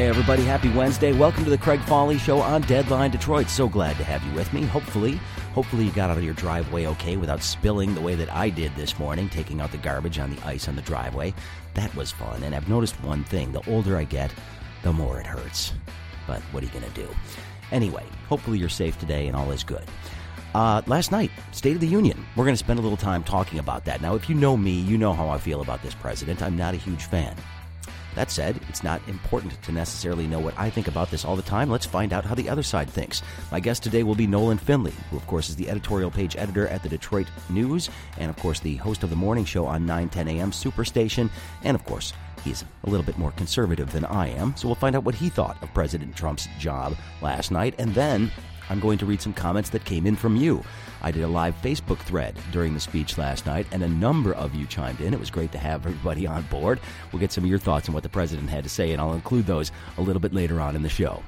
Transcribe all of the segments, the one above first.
Hey, everybody, happy Wednesday. Welcome to the Craig Foley Show on Deadline Detroit. So glad to have you with me. Hopefully, hopefully you got out of your driveway okay without spilling the way that I did this morning, taking out the garbage on the ice on the driveway. That was fun. And I've noticed one thing the older I get, the more it hurts. But what are you going to do? Anyway, hopefully you're safe today and all is good. Uh, last night, State of the Union. We're going to spend a little time talking about that. Now, if you know me, you know how I feel about this president. I'm not a huge fan. That said, it's not important to necessarily know what I think about this all the time. Let's find out how the other side thinks. My guest today will be Nolan Finley, who, of course, is the editorial page editor at the Detroit News, and, of course, the host of the morning show on 910 a.m. Superstation, and, of course, He's a little bit more conservative than I am, so we'll find out what he thought of President Trump's job last night, and then I'm going to read some comments that came in from you. I did a live Facebook thread during the speech last night, and a number of you chimed in. It was great to have everybody on board. We'll get some of your thoughts on what the president had to say, and I'll include those a little bit later on in the show.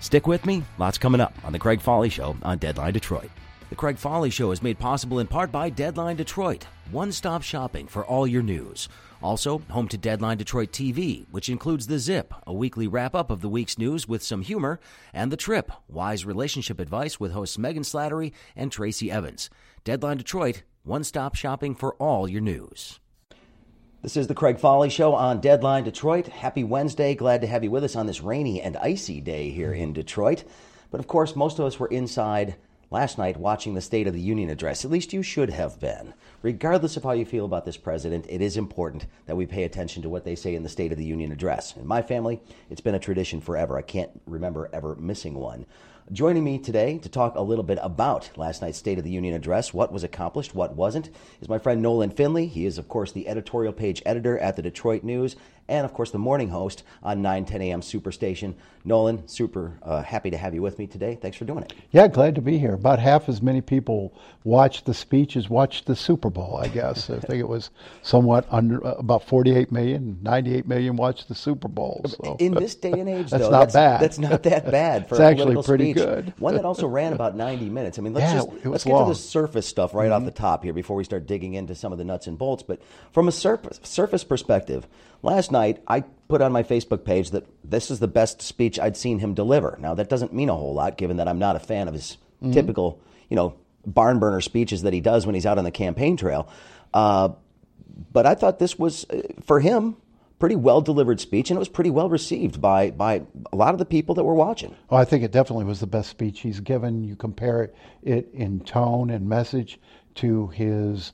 Stick with me, lots coming up on The Craig Foley Show on Deadline Detroit. The Craig Foley Show is made possible in part by Deadline Detroit, one stop shopping for all your news. Also, home to Deadline Detroit TV, which includes The Zip, a weekly wrap up of the week's news with some humor, and The Trip, wise relationship advice with hosts Megan Slattery and Tracy Evans. Deadline Detroit, one stop shopping for all your news. This is the Craig Foley Show on Deadline Detroit. Happy Wednesday. Glad to have you with us on this rainy and icy day here in Detroit. But of course, most of us were inside last night watching the State of the Union address. At least you should have been. Regardless of how you feel about this president, it is important that we pay attention to what they say in the State of the Union address. In my family, it's been a tradition forever. I can't remember ever missing one. Joining me today to talk a little bit about last night's State of the Union address, what was accomplished, what wasn't, is my friend Nolan Finley. He is, of course, the editorial page editor at the Detroit News and, of course, the morning host on 9 10 a.m. Superstation. Nolan, super uh, happy to have you with me today. Thanks for doing it. Yeah, glad to be here. About half as many people watched the speech as watched the Super Bowl, I guess. I think it was somewhat under, uh, about 48 million, 98 million watched the Super Bowl. So. In this day and age, though, that's though, not that's, bad. That's not that bad for it's a actually pretty speech. good. One that also ran about 90 minutes. I mean, let's Yeah, just let's get to the surface stuff right off the top here before we start digging into some of the nuts and bolts. But from a surface surface perspective, last night I put on my Facebook page that this is the best speech I'd seen him deliver. Now that doesn't mean a whole lot, given that I'm not a fan of his typical, you know, barn burner speeches that he does when he's out on the campaign trail. Uh, but I thought this was uh, for him pretty well delivered speech, and it was pretty well received by by a lot of the people that were watching. Oh, I think it definitely was the best speech he's given. You compare it, it in tone and message to his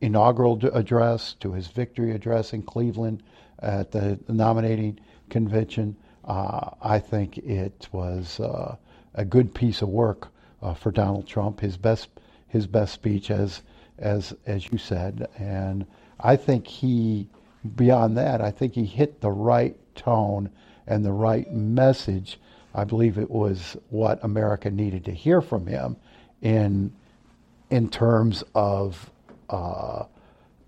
inaugural address, to his victory address in Cleveland at the nominating convention. Uh, I think it was uh, a good piece of work uh, for Donald Trump. His best, his best speech, as as as you said, and I think he, beyond that, I think he hit the right tone and the right message. I believe it was what America needed to hear from him in in terms of uh,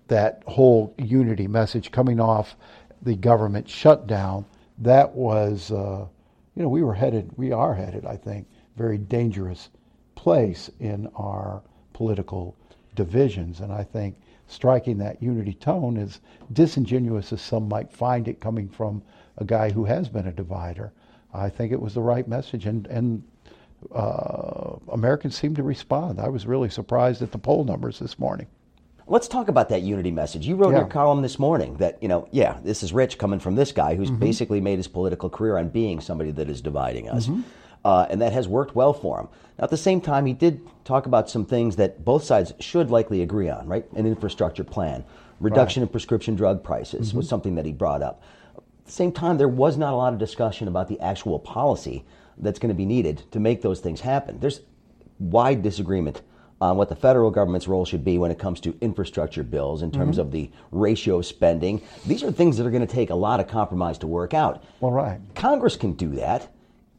that whole unity message coming off the government shutdown. That was, uh, you know, we were headed, we are headed, I think, very dangerous place in our political divisions. And I think striking that unity tone, as disingenuous as some might find it coming from a guy who has been a divider, I think it was the right message. And, and uh, Americans seemed to respond. I was really surprised at the poll numbers this morning. Let's talk about that unity message. You wrote Yeah. your column this morning that, you know, yeah, this is rich coming from this guy who's mm-hmm. basically made his political career on being somebody that is dividing us. Mm-hmm. Uh, and that has worked well for him. Now, at the same time, he did talk about some things that both sides should likely agree on, right? An infrastructure plan, reduction in prescription drug prices mm-hmm. was something that he brought up. At the same time, there was not a lot of discussion about the actual policy that's going to be needed to make those things happen. There's wide disagreement on what the federal government's role should be when it comes to infrastructure bills in terms mm-hmm. of the ratio of spending. These are things that are going to take a lot of compromise to work out. Well, right. Congress can do that.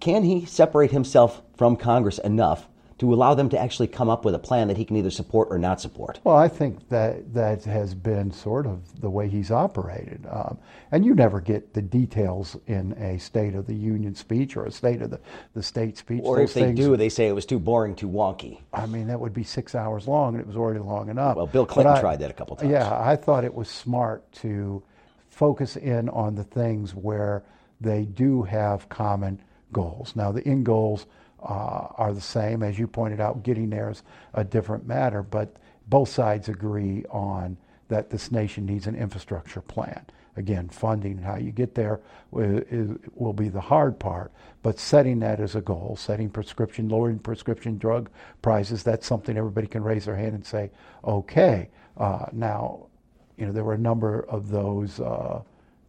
can he separate himself from Congress enough to allow them to actually come up with a plan that he can either support or not support? Well, I think that that has been sort of the way he's operated. Um, and you never get the details in a State of the Union speech or a State of the, the State speech. Or Those if they things- do, they say it was too boring, too wonky. I mean, that would be six hours long, and it was already long enough. Well, Bill Clinton I- tried that a couple times. Yeah, I thought it was smart to focus in on the things where they do have common goals. Now, the end goals uh, are the same. As you pointed out, getting there is a different matter, but both sides agree on that this nation needs an infrastructure plan. Again, funding and how you get there will be the hard part, but setting that as a goal, setting prescription, lowering prescription drug prices, that's something everybody can raise their hand and say, okay. Uh, now, you know, there were a number of those uh,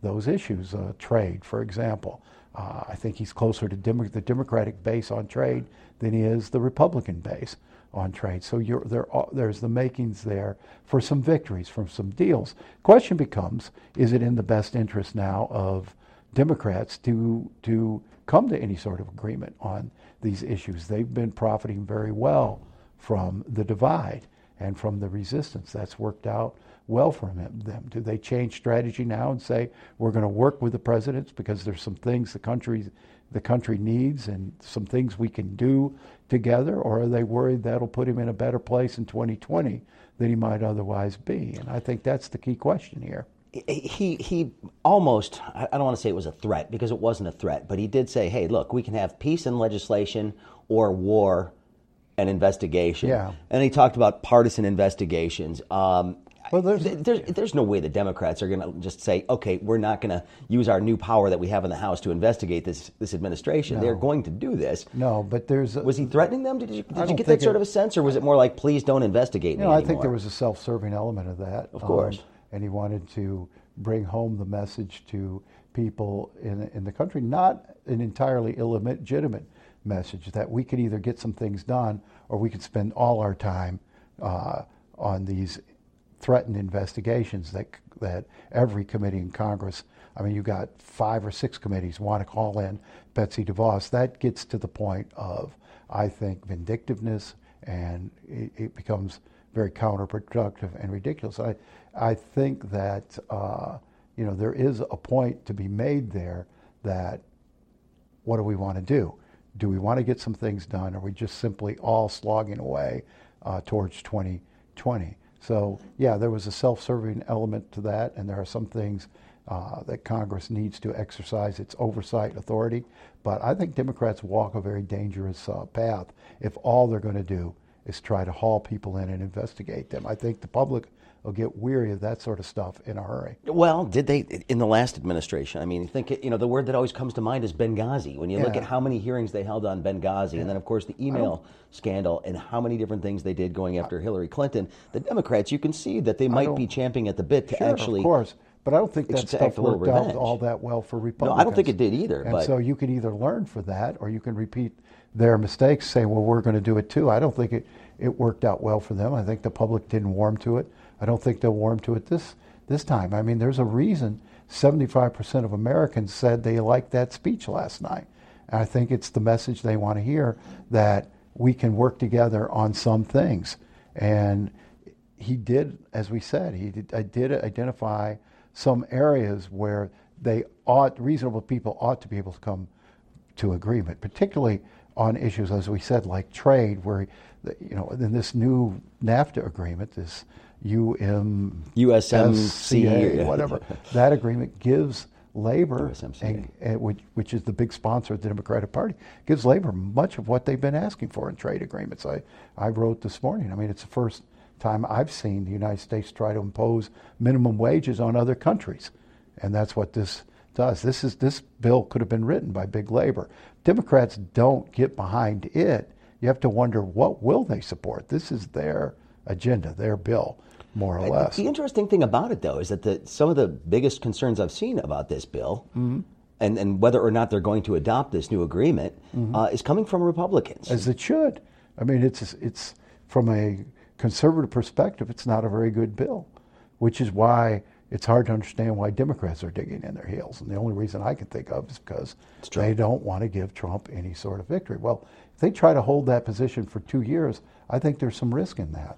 those issues. Uh, trade, for example, uh, I think he's closer to Demo- the Democratic base on trade than he is the Republican base on trade. So there are, there's the makings there for some victories, from some deals. Question becomes: Is it in the best interest now of Democrats to to come to any sort of agreement on these issues? They've been profiting very well from the divide and from the resistance. That's worked out well for them. them. Do they change strategy now and say we're going to work with the presidents because there's some things the country the country needs and some things we can do together, or are they worried that'll put him in a better place in 2020 than he might otherwise be? And I think that's the key question here. he he almost I don't want to say it was a threat because it wasn't a threat, but he did say, "Hey, look, we can have peace and legislation or war and investigation." Yeah. And he talked about partisan investigations. Um, Well, there's- th- there's there's no way the Democrats are going to just say, "Okay, we're not going to use our new power that we have in the House to investigate this this administration." They're going to do this. No, but there's a, Was he threatening them? Did you, did you get that sort it- of a sense, or was it more like, "Please don't investigate You me I anymore"? think there was a self-serving element of that. um, Of course. and he wanted to bring home the message to people in in the country, not an entirely illegitimate message that we could either get some things done or we could spend all our time uh, on these threatened investigations that that every committee in Congress. I mean, you got five or six committees want to call in Betsy DeVos. That gets to the point of, I think, vindictiveness, and it, it becomes very counterproductive and ridiculous. I I think that uh, you know there is a point to be made there that what do we want to do? Do we want to get some things done? Or are we just simply all slogging away uh, towards 2020? So, yeah, there was a self serving element to that, and there are some things uh, that Congress needs to exercise its oversight authority. But I think Democrats walk a very dangerous uh, path if all they're going to do is try to haul people in and investigate them. I think the public will get weary of that sort of stuff in a hurry. Well, did they in the last administration? I mean, think you know the word that always comes to mind is Benghazi. When you look at how many hearings they held on Benghazi, and then of course the email scandal, and how many different things they did going after Hillary Clinton, the Democrats, you can see that they might be champing at the bit to Sure, actually. of course. But I don't think that stuff worked out all that well for No, Republicans. I don't think it did either. And but so you can either learn for that or you can repeat their mistakes, say, well, we're going to do it too. I don't think it, it worked out well for them. I think the public didn't warm to it. I don't think they'll warm to it this, this time. I mean, there's a reason 75% of Americans said they liked that speech last night. And I think it's the message they want to hear that we can work together on some things. And he did, as we said, he did, I did identify some areas where they ought, reasonable people ought to be able to come to agreement, particularly on issues, as we said, like trade, where, you know, in this new NAFTA agreement, this UM, USMCA, whatever, that agreement gives labor, and, and which, which is the big sponsor of the Democratic Party, gives labor much of what they've been asking for in trade agreements. I, I wrote this morning. I mean, it's the first time I've seen the United States try to impose minimum wages on other countries, and that's what this does. This is this bill could have been written by big labor. Democrats don't get behind it. You have to wonder what will they support. This is their agenda, their bill, more or less. The interesting thing about it, though, is that the, some of the biggest concerns I've seen about this bill, Mm-hmm. and, and whether or not they're going to adopt this new agreement, Mm-hmm. uh, is coming from Republicans. as it should. I mean, it's it's from a conservative perspective, it's not a very good bill, which is why it's hard to understand why Democrats are digging in their heels. And the only reason I can think of is because they don't want to give Trump any sort of victory. Well, if they try to hold that position for two years, I think there's some risk in that.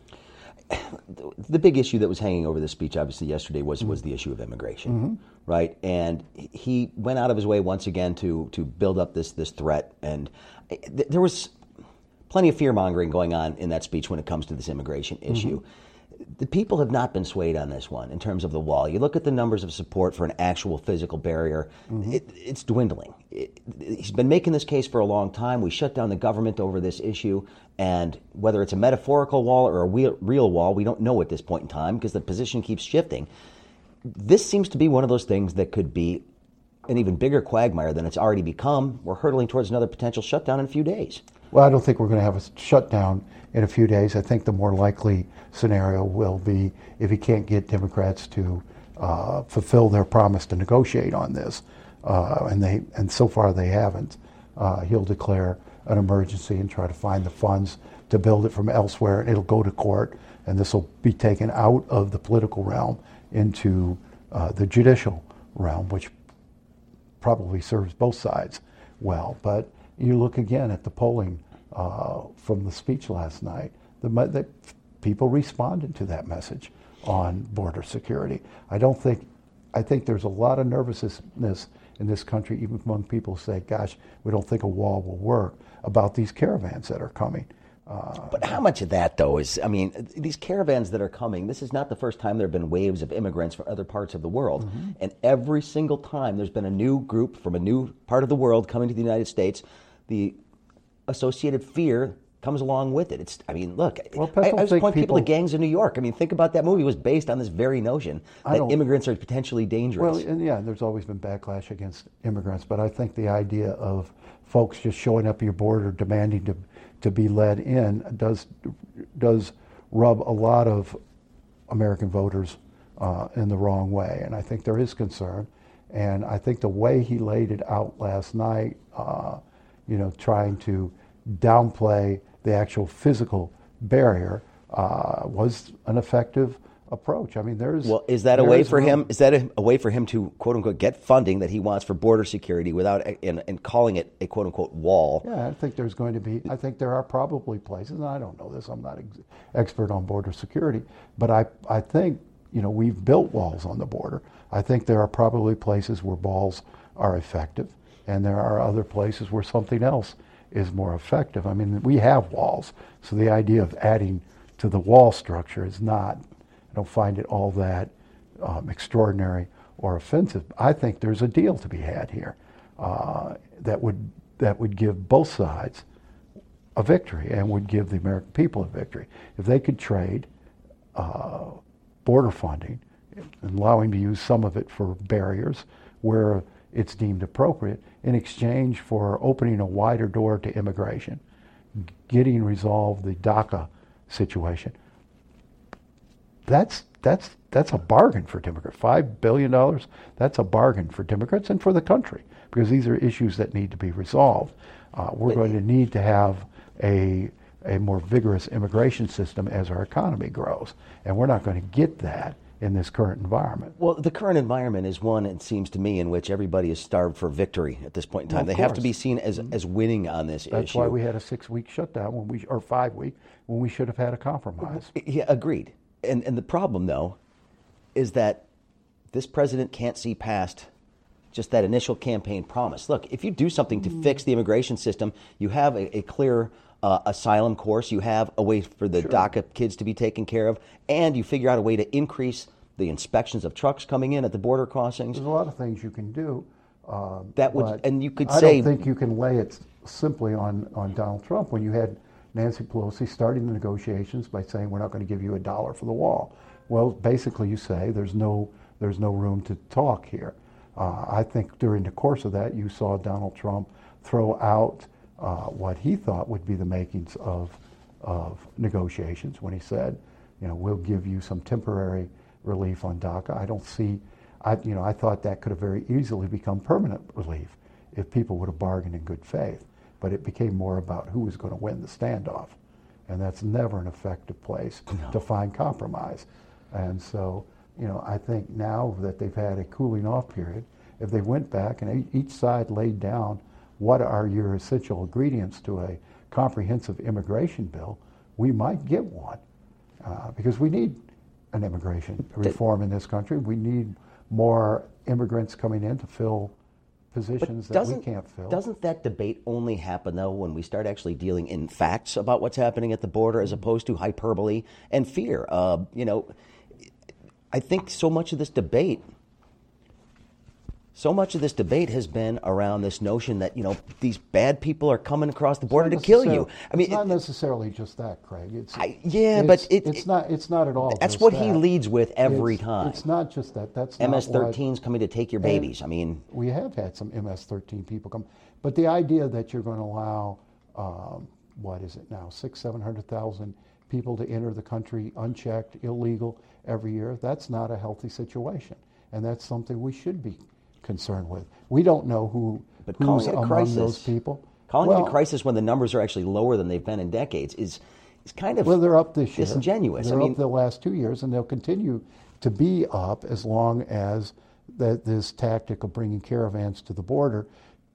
The big issue that was hanging over the speech, obviously, yesterday was, mm-hmm. was the issue of immigration, mm-hmm. right? And he went out of his way once again to to build up this this threat, and th- there was plenty of fear mongering going on in that speech when it comes to this immigration issue. Mm-hmm the people have not been swayed on this one in terms of the wall. You look at the numbers of support for an actual physical barrier, mm-hmm. it, it's dwindling. It, he's been making this case for a long time. We shut down the government over this issue, and whether it's a metaphorical wall or a real, real wall, we don't know at this point in time because the position keeps shifting. This seems to be one of those things that could be an even bigger quagmire than it's already become. We're hurtling towards another potential shutdown in a few days. Well, I don't think we're going to have a shutdown in a few days. I think the more likely scenario will be if he can't get Democrats to uh, fulfill their promise to negotiate on this, uh, and they and so far they haven't. Uh, he'll declare an emergency and try to find the funds to build it from elsewhere. and It'll go to court, and this will be taken out of the political realm into uh, the judicial realm, which probably serves both sides well. But you look again at the polling uh, from the speech last night. The, the, people responded to that message on border security. I don't think, I think there's a lot of nervousness in this country, even among people who say, gosh, we don't think a wall will work, about these caravans that are coming. Uh, but how much of that, though, is, I mean, these caravans that are coming, this is not the first time there have been waves of immigrants from other parts of the world. Mm-hmm. And every single time there's been a new group from a new part of the world coming to the United States, the associated fear comes along with it. It's, I mean, look, well, I, I just point people, people, to Gangs in New York. I mean, think about that movie. It was based on this very notion that immigrants are potentially dangerous. Well, and yeah, there's always been backlash against immigrants, but I think the idea of folks just showing up at your border demanding to to be let in does does rub a lot of American voters uh, in the wrong way, and I think there is concern. And I think the way he laid it out last night, uh, you know, trying to downplay the actual physical barrier uh, was an effective approach. I mean, there's well, is that a way for him? Is that a, a, way for him to quote unquote get funding that he wants for border security without and, and calling it a quote unquote wall? Yeah, I think there's going to be. I think there are probably places, and I don't know this. I'm not ex- expert on border security, but I I think you know we've built walls on the border. I think there are probably places where walls are effective, and there are other places where something else is more effective. I mean, we have walls, so the idea of adding to the wall structure is not, I don't find it all that um, extraordinary or offensive. I think there's a deal to be had here uh, that would that would give both sides a victory and would give the American people a victory if they could trade uh, border funding and allowing to use some of it for barriers where it's deemed appropriate in exchange for opening a wider door to immigration, getting resolved the DACA situation. That's that's that's a bargain for Democrats. Five billion dollars. That's a bargain for Democrats and for the country because these are issues that need to be resolved. Uh, we're going to need to have a a more vigorous immigration system as our economy grows, and we're not going to get that in this current environment. Well, the current environment is one, it seems to me, in which everybody is starved for victory at this point in time. Well, they have to be seen as, mm-hmm. as winning on this issue. That's issue. why we had a six week shutdown when we, or five week, when we should have had a compromise. Yeah, agreed. And, and the problem, though, is that this president can't see past just that initial campaign promise. Look, if you do something to fix mm. the immigration system, you have a, a clear uh, asylum course, you have a way for the sure. DACA kids to be taken care of, and you figure out a way to increase the inspections of trucks coming in at the border crossings. There's a lot of things you can do. Uh, that would, and you could I say. I don't think you can lay it simply on, on Donald Trump when you had Nancy Pelosi starting the negotiations by saying we're not going to give you a dollar for the wall. Well, basically, you say there's no there's no room to talk here. Uh, I think during the course of that, you saw Donald Trump throw out uh, what he thought would be the makings of, of negotiations when he said, you know, we'll give you some temporary relief on DACA. I don't see, I, you know, I thought that could have very easily become permanent relief if people would have bargained in good faith. But it became more about who was going to win the standoff. And that's never an effective place no. to find compromise. And so, you know, I think now that they've had a cooling off period, if they went back and each side laid down what are your essential ingredients to a comprehensive immigration bill, we might get one. Uh, because we need an immigration reform in this country. We need more immigrants coming in to fill positions that we can't fill. Doesn't that debate only happen though when we start actually dealing in facts about what's happening at the border as opposed to hyperbole and fear? Uh, you know, I think so much of this debate so much of this debate has been around this notion that you know these bad people are coming across the border to kill you. I mean, it's not it, necessarily just that, Craig. It's, I, yeah, it's, but it, it's not. It's not at all. That's what that. he leads with every it's, time. It's not just that. That's MS-13's coming to take your babies. I mean, we have had some MS-13 people come, but the idea that you're going to allow um, what is it now six, seven hundred thousand people to enter the country unchecked, illegal every year, that's not a healthy situation, and that's something we should be concerned with. We don't know who but who's among crisis, those people. Calling well, it a crisis when the numbers are actually lower than they've been in decades is is kind of well, they're up this year. Disingenuous. They're I mean, up the last two years, and they'll continue to be up as long as that this tactic of bringing caravans to the border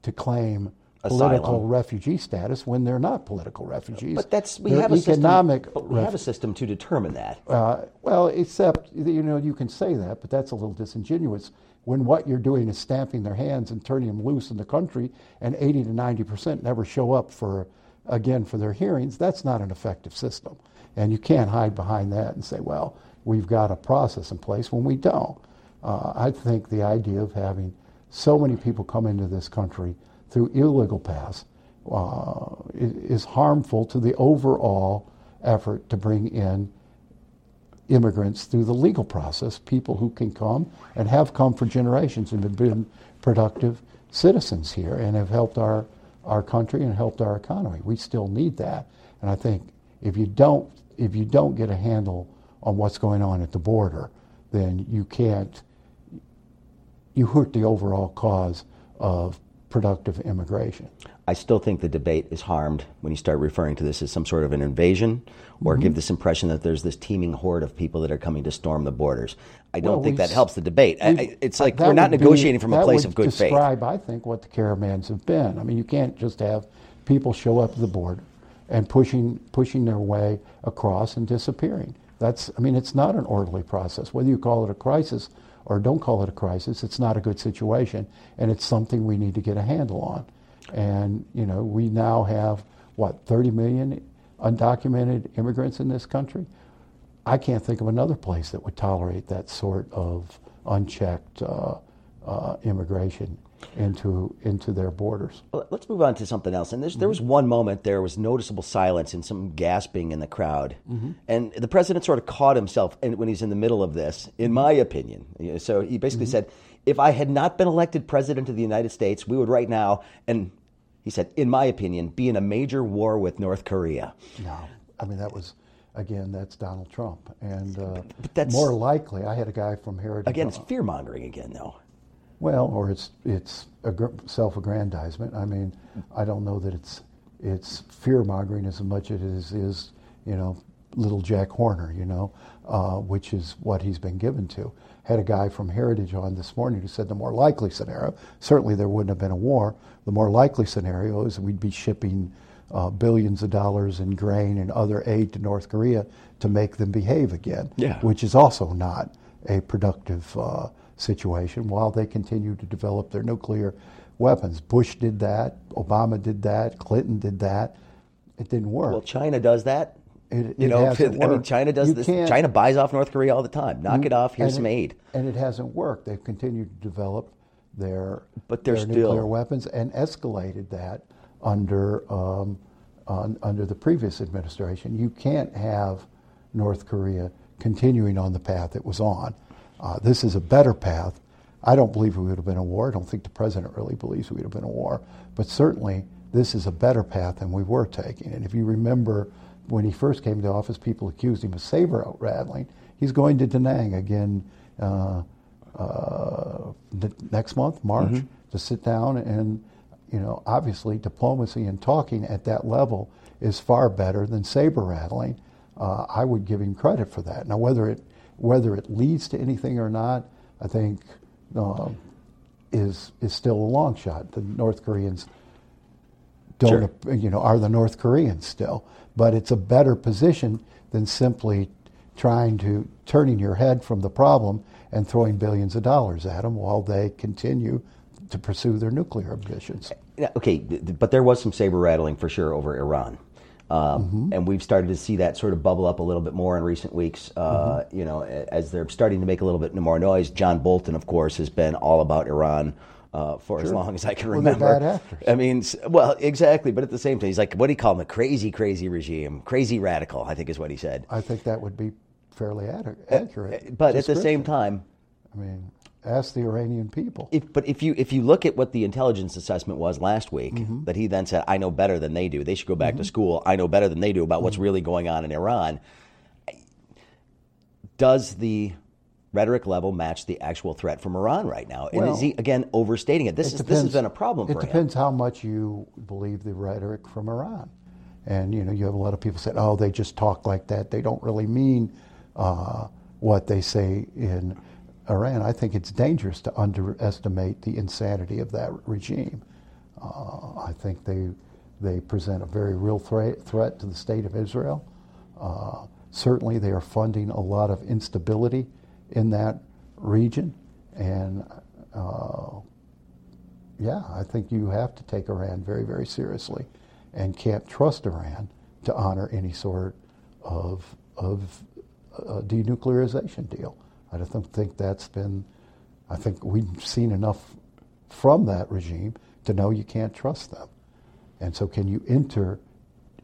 to claim political refugee status when they're not political refugees. But that's we they're have a economic. System, we have a system to determine that. Uh, well, except you know you can say that, but that's a little disingenuous when what you're doing is stamping their hands and turning them loose in the country, and 80 to 90 percent never show up for again for their hearings. That's not an effective system, and you can't hide behind that and say, well, we've got a process in place when we don't. Uh, I think the idea of having so many people come into this country through illegal paths uh, is harmful to the overall effort to bring in immigrants through the legal process, people who can come and have come for generations and have been productive citizens here and have helped our, our country and helped our economy. We still need that. And I think if you don't if you don't get a handle on what's going on at the border, then you can't you hurt the overall cause of productive immigration. I still think the debate is harmed when you start referring to this as some sort of an invasion or mm-hmm. give this impression that there's this teeming horde of people that are coming to storm the borders. I don't well, think that helps the debate. I, it's like we're not negotiating be, from a place of good describe, faith. describe, I think, what the caravans have been. I mean, you can't just have people show up at the border and pushing pushing their way across and disappearing. That's I mean, it's not an orderly process. Whether you call it a crisis or don't call it a crisis, it's not a good situation, and it's something we need to get a handle on. And, you know, we now have, what, 30 million undocumented immigrants in this country? I can't think of another place that would tolerate that sort of unchecked uh, uh, immigration into into their borders. Let's move on to something else. And mm-hmm. there was one moment there was noticeable silence and some gasping in the crowd, mm-hmm. and the president sort of caught himself when he's in the middle of this. In my opinion, so he basically mm-hmm. said, "If I had not been elected president of the United States, we would right now." And he said, "In my opinion, be in a major war with North Korea." No, I mean that was again, that's Donald Trump. And uh, but more likely, I had a guy from Heritage. Again, it's fear mongering again, though. Well, or it's it's self-aggrandizement. I mean, I don't know that it's it's fear-mongering as much as it is, is you know, little Jack Horner, you know, uh, which is what he's been given to. Had a guy from Heritage on this morning who said the more likely scenario, certainly there wouldn't have been a war. The more likely scenario is we'd be shipping uh, billions of dollars in grain and other aid to North Korea to make them behave again, yeah. which is also not a productive uh, situation while they continue to develop their nuclear weapons. Bush did that, Obama did that, Clinton did that. It didn't work. Well, China does that. It, you it know, I mean, China does you this. China buys off North Korea all the time. Knock you, it off. Here's some it, aid. And it hasn't worked. They've continued to develop their, but their still, nuclear weapons and escalated that under um, on, under the previous administration. You can't have North Korea continuing on the path it was on. Uh, this is a better path. I don't believe we would have been a war. I don't think the president really believes we would have been a war. But certainly, this is a better path than we were taking. And if you remember, when he first came to office, people accused him of saber rattling. He's going to Da Nang again uh, uh, next month, March, mm-hmm. to sit down and, you know, obviously diplomacy and talking at that level is far better than saber rattling. Uh, I would give him credit for that. Now, whether it Whether it leads to anything or not, I think uh, is is still a long shot. The North Koreans don't, sure. you know, are the North Koreans still, but it's a better position than simply trying to turning your head from the problem and throwing billions of dollars at them while they continue to pursue their nuclear ambitions. Okay, but there was some saber rattling for sure over Iran. Um, mm-hmm. And we've started to see that sort of bubble up a little bit more in recent weeks. Uh, mm-hmm. You know, as they're starting to make a little bit more noise. John Bolton, of course, has been all about Iran uh, for sure. as long as I can remember. Well, bad actors. I mean, well, exactly. But at the same time, he's like, what do you call him? A crazy, crazy regime, crazy radical. I think is what he said. I think that would be fairly ad- accurate. But at the same time, I mean, ask the Iranian people. If, but if you if you look at what the intelligence assessment was last week, mm-hmm. that he then said, "I know better than they do. They should go back mm-hmm. to school. I know better than they do about what's mm-hmm. really going on in Iran." Does the rhetoric level match the actual threat from Iran right now? And well, is he again overstating it? This it is depends, this has been a problem. It depends how much you believe the rhetoric from Iran, and you know you have a lot of people say, "Oh, they just talk like that. They don't really mean uh, what they say in Iran." I think it's dangerous to underestimate the insanity of that regime. Uh, I think they they present a very real threat threat to the state of Israel. Uh, certainly, they are funding a lot of instability in that region. And uh, yeah, I think you have to take Iran very, very seriously and can't trust Iran to honor any sort of, of a denuclearization deal. I don't think that's been, I think we've seen enough from that regime to know you can't trust them. And so, can you enter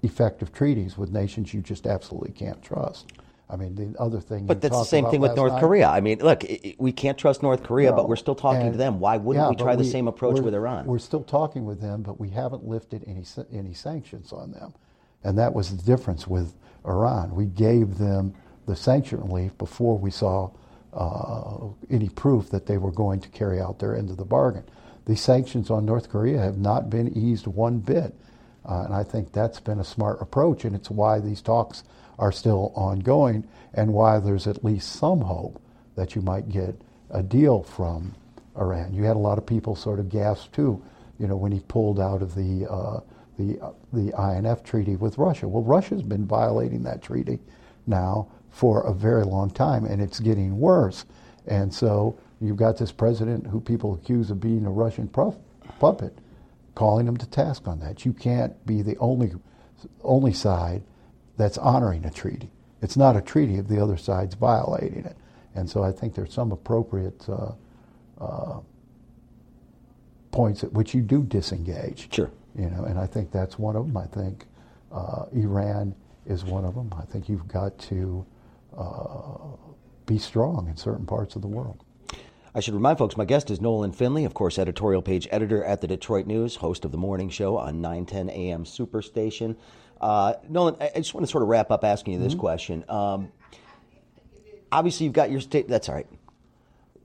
effective treaties with nations you just absolutely can't trust? I mean, the other thing. But that's the same thing with North night, Korea. I mean, look, we can't trust North Korea, no, but we're still talking and, to them. Why wouldn't yeah, we try the we, same approach with Iran? We're still talking with them, but we haven't lifted any any sanctions on them, and that was the difference with Iran. We gave them the sanction relief before we saw uh, any proof that they were going to carry out their end of the bargain. The sanctions on North Korea have not been eased one bit, uh, and I think that's been a smart approach, and it's why these talks are still ongoing and why there's at least some hope that you might get a deal from Iran. You had a lot of people sort of gasp too, you know, when he pulled out of the uh, the uh, the INF treaty with Russia. Well, Russia's been violating that treaty now for a very long time, and it's getting worse. And so you've got this president who people accuse of being a Russian puppet, calling him to task on that. You can't be the only only side that's honoring a treaty. It's not a treaty if the other side's violating it. And so I think there's some appropriate uh, uh, points at which you do disengage. Sure. You know, and I think that's one of them. I think uh, Iran is one of them. I think you've got to uh, be strong in certain parts of the world. I should remind folks, my guest is Nolan Finley, of course, editorial page editor at the Detroit News, host of the morning show on 910 AM Superstation. Uh, Nolan, I just want to sort of wrap up asking you this mm-hmm. question. Um, obviously, you've got your state. That's all right.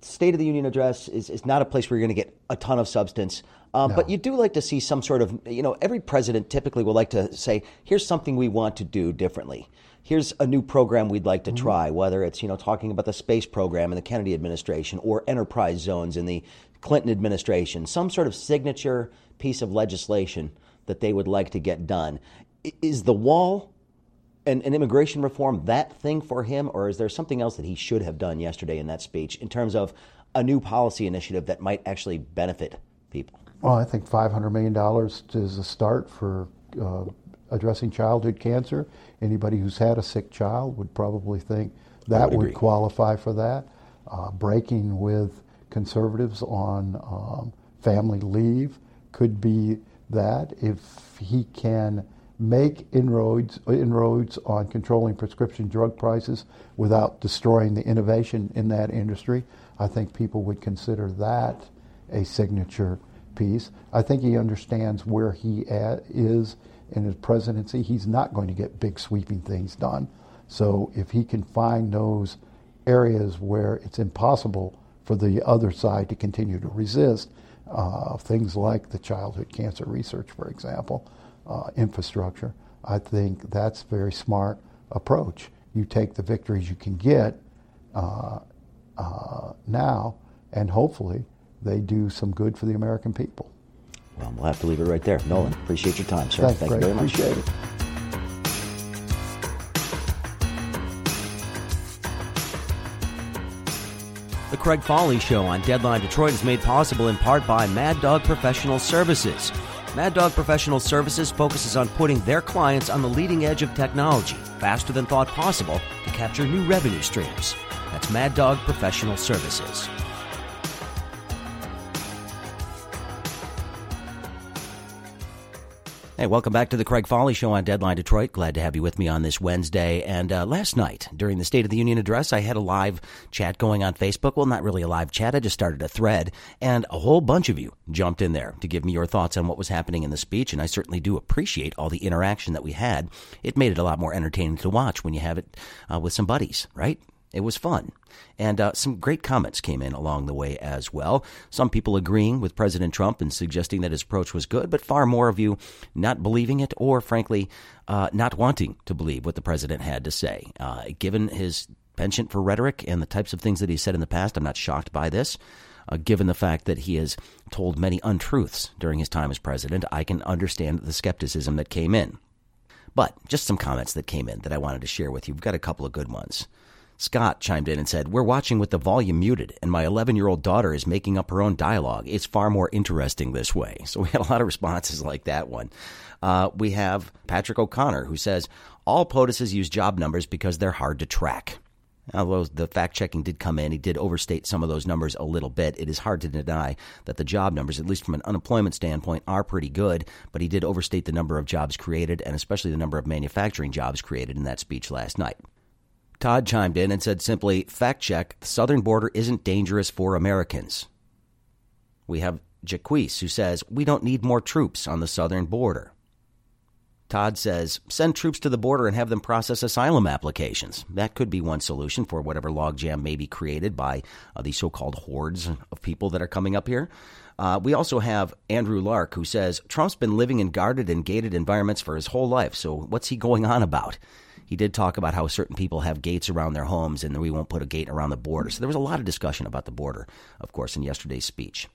State of the Union address is, is not a place where you're going to get a ton of substance. Um, no. But you do like to see some sort of, you know, every president typically will like to say, here's something we want to do differently. Here's a new program we'd like to mm-hmm. try, whether it's, you know, talking about the space program in the Kennedy administration or enterprise zones in the Clinton administration, some sort of signature piece of legislation that they would like to get done is the wall and, and, immigration reform that thing for him, or is there something else that he should have done yesterday in that speech in terms of a new policy initiative that might actually benefit people? Well, I think $500 million is a start for uh, addressing childhood cancer. Anybody who's had a sick child would probably think that would, would qualify for that. Uh, breaking with conservatives on um, family leave could be that. If he can make inroads, inroads on controlling prescription drug prices without destroying the innovation in that industry. I think people would consider that a signature piece. I think he understands where he at, is in his presidency. He's not going to get big sweeping things done. So if he can find those areas where it's impossible for the other side to continue to resist, uh, things like the childhood cancer research, for example, uh, infrastructure. I think that's a very smart approach. You take the victories you can get uh, uh, now, and hopefully they do some good for the American people. Well, we'll have to leave it right there. Nolan, appreciate your time, sir. Thanks, Thank Craig. you very much. Appreciate it. The Craig Foley Show on Deadline Detroit is made possible in part by Mad Dog Professional Services. Mad Dog Professional Services focuses on putting their clients on the leading edge of technology, faster than thought possible, to capture new revenue streams. That's Mad Dog Professional Services. Hey, welcome back to the Craig Foley Show on Deadline Detroit. Glad to have you with me on this Wednesday. And uh, last night, during the State of the Union address, I had a live chat going on Facebook. Well, not really a live chat. I just started a thread, and a whole bunch of you jumped in there to give me your thoughts on what was happening in the speech. And I certainly do appreciate all the interaction that we had. It made it a lot more entertaining to watch when you have it uh, with some buddies, right? It was fun. And uh, some great comments came in along the way as well. Some people agreeing with President Trump and suggesting that his approach was good, but far more of you not believing it or, frankly, uh, not wanting to believe what the president had to say. Uh, given his penchant for rhetoric and the types of things that he said in the past, I'm not shocked by this. Uh, given the fact that he has told many untruths during his time as president, I can understand the skepticism that came in. But just some comments that came in that I wanted to share with you. We've got a couple of good ones. Scott chimed in and said, We're watching with the volume muted, and my 11 year old daughter is making up her own dialogue. It's far more interesting this way. So we had a lot of responses like that one. Uh, we have Patrick O'Connor, who says, All POTUSes use job numbers because they're hard to track. Although the fact checking did come in, he did overstate some of those numbers a little bit. It is hard to deny that the job numbers, at least from an unemployment standpoint, are pretty good, but he did overstate the number of jobs created and especially the number of manufacturing jobs created in that speech last night. Todd chimed in and said simply, fact check, the southern border isn't dangerous for Americans. We have Jaquise, who says, we don't need more troops on the southern border. Todd says, send troops to the border and have them process asylum applications. That could be one solution for whatever logjam may be created by uh, these so called hordes of people that are coming up here. Uh, we also have Andrew Lark, who says, Trump's been living in guarded and gated environments for his whole life, so what's he going on about? He did talk about how certain people have gates around their homes and we won't put a gate around the border. So there was a lot of discussion about the border, of course, in yesterday's speech.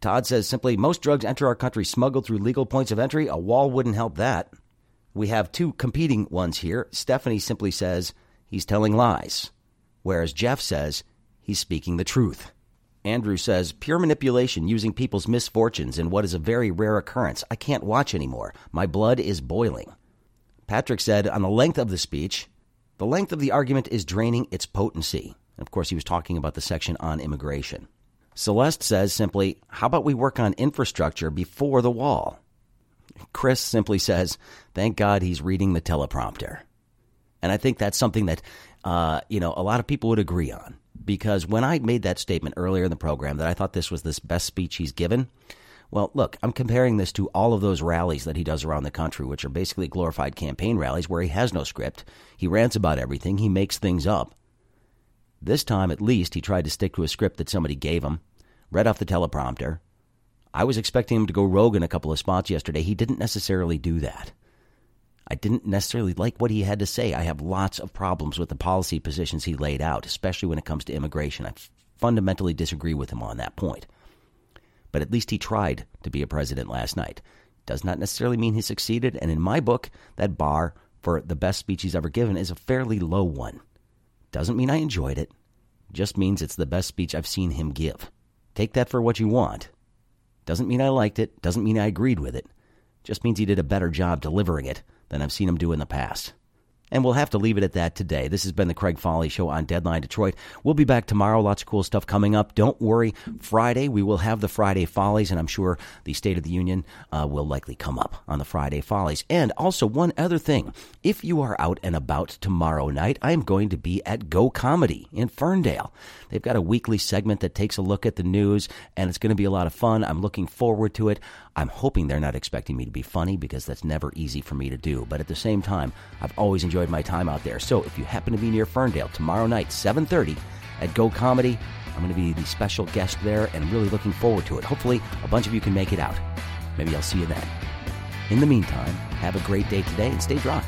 Todd says simply, most drugs enter our country smuggled through legal points of entry. A wall wouldn't help that. We have two competing ones here. Stephanie simply says he's telling lies, whereas Jeff says he's speaking the truth. Andrew says pure manipulation using people's misfortunes in what is a very rare occurrence. I can't watch anymore. My blood is boiling. Patrick said on the length of the speech, the length of the argument is draining its potency. Of course, he was talking about the section on immigration. Celeste says simply, How about we work on infrastructure before the wall? Chris simply says, Thank God he's reading the teleprompter. And I think that's something that, uh, you know, a lot of people would agree on. Because when I made that statement earlier in the program that I thought this was the best speech he's given, well, look, I'm comparing this to all of those rallies that he does around the country, which are basically glorified campaign rallies where he has no script. He rants about everything, he makes things up. This time, at least, he tried to stick to a script that somebody gave him, read off the teleprompter. I was expecting him to go rogue in a couple of spots yesterday. He didn't necessarily do that. I didn't necessarily like what he had to say. I have lots of problems with the policy positions he laid out, especially when it comes to immigration. I fundamentally disagree with him on that point but at least he tried to be a president last night. Does not necessarily mean he succeeded, and in my book, that bar for the best speech he's ever given is a fairly low one. Doesn't mean I enjoyed it, just means it's the best speech I've seen him give. Take that for what you want. Doesn't mean I liked it, doesn't mean I agreed with it, just means he did a better job delivering it than I've seen him do in the past. And we'll have to leave it at that today. This has been the Craig Foley Show on Deadline Detroit. We'll be back tomorrow. Lots of cool stuff coming up. Don't worry. Friday, we will have the Friday Follies, and I'm sure the State of the Union uh, will likely come up on the Friday Follies. And also, one other thing. If you are out and about tomorrow night, I am going to be at Go Comedy in Ferndale. They've got a weekly segment that takes a look at the news, and it's going to be a lot of fun. I'm looking forward to it. I'm hoping they're not expecting me to be funny because that's never easy for me to do. But at the same time, I've always enjoyed my time out there. So if you happen to be near Ferndale tomorrow night, 7:30 at Go Comedy, I'm going to be the special guest there and really looking forward to it. Hopefully, a bunch of you can make it out. Maybe I'll see you then. In the meantime, have a great day today and stay dry.